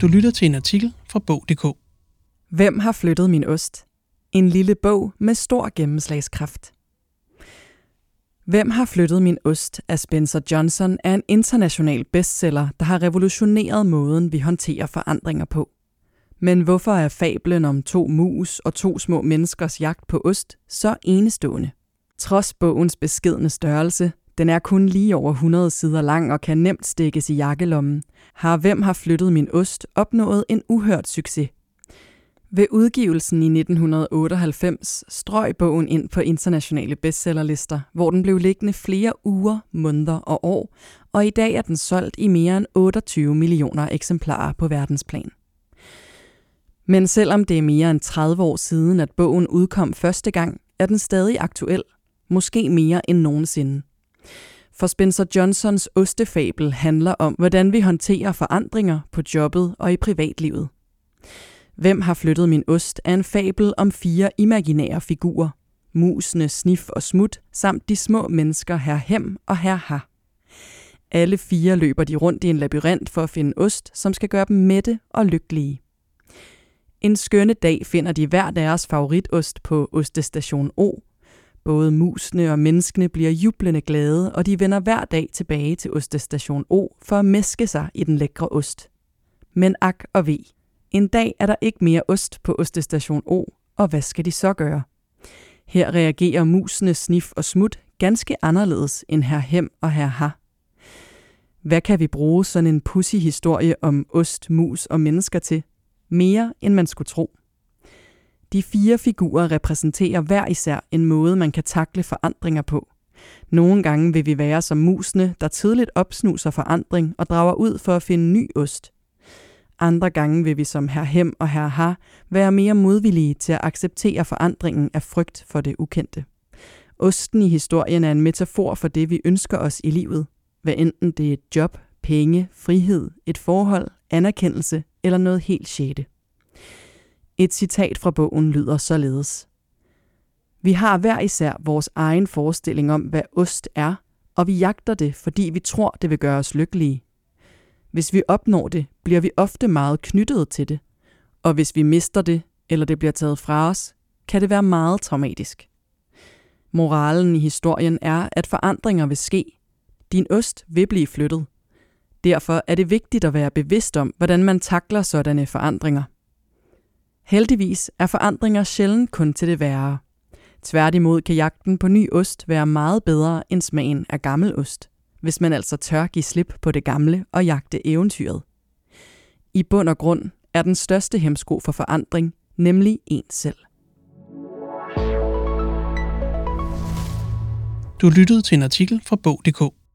Du lytter til en artikel fra Bog.dk. Hvem har flyttet min ost? En lille bog med stor gennemslagskraft. Hvem har flyttet min ost af Spencer Johnson er en international bestseller, der har revolutioneret måden, vi håndterer forandringer på. Men hvorfor er fablen om to mus og to små menneskers jagt på ost så enestående? Trods bogens beskedne størrelse, den er kun lige over 100 sider lang og kan nemt stikkes i jakkelommen, har Hvem har flyttet min ost opnået en uhørt succes. Ved udgivelsen i 1998 strøg bogen ind på internationale bestsellerlister, hvor den blev liggende flere uger, måneder og år, og i dag er den solgt i mere end 28 millioner eksemplarer på verdensplan. Men selvom det er mere end 30 år siden, at bogen udkom første gang, er den stadig aktuel, måske mere end nogensinde. For Spencer Johnsons ostefabel handler om, hvordan vi håndterer forandringer på jobbet og i privatlivet. Hvem har flyttet min ost er en fabel om fire imaginære figurer. Musene Snif og Smut, samt de små mennesker her Hem og her Ha. Alle fire løber de rundt i en labyrint for at finde ost, som skal gøre dem mætte og lykkelige. En skønne dag finder de hver deres favoritost på Ostestation O. Både musene og menneskene bliver jublende glade, og de vender hver dag tilbage til Ostestation O for at meske sig i den lækre ost. Men ak og ve. En dag er der ikke mere ost på Ostestation O, og hvad skal de så gøre? Her reagerer musene Snif og Smut ganske anderledes end her Hem og her Ha. Hvad kan vi bruge sådan en pussy historie om ost, mus og mennesker til? Mere end man skulle tro. De fire figurer repræsenterer hver især en måde, man kan takle forandringer på. Nogle gange vil vi være som musene, der tidligt opsnuser forandring og drager ud for at finde ny ost. Andre gange vil vi som herr Hem og herr Ha være mere modvillige til at acceptere forandringen af frygt for det ukendte. Osten i historien er en metafor for det, vi ønsker os i livet. Hvad enten det er et job, penge, frihed, et forhold, anerkendelse eller noget helt sjette. Et citat fra bogen lyder således. Vi har hver især vores egen forestilling om, hvad ost er, og vi jagter det, fordi vi tror, det vil gøre os lykkelige. Hvis vi opnår det, bliver vi ofte meget knyttet til det, og hvis vi mister det, eller det bliver taget fra os, kan det være meget traumatisk. Moralen i historien er, at forandringer vil ske. Din ost vil blive flyttet. Derfor er det vigtigt at være bevidst om, hvordan man takler sådanne forandringer. Heldigvis er forandringer sjældent kun til det værre. Tværtimod kan jagten på ny ost være meget bedre end smagen af gammel ost, hvis man altså tør give slip på det gamle og jagte eventyret. I bund og grund er den største hemsko for forandring nemlig en selv. Du lyttede til en artikel fra Bog.dk.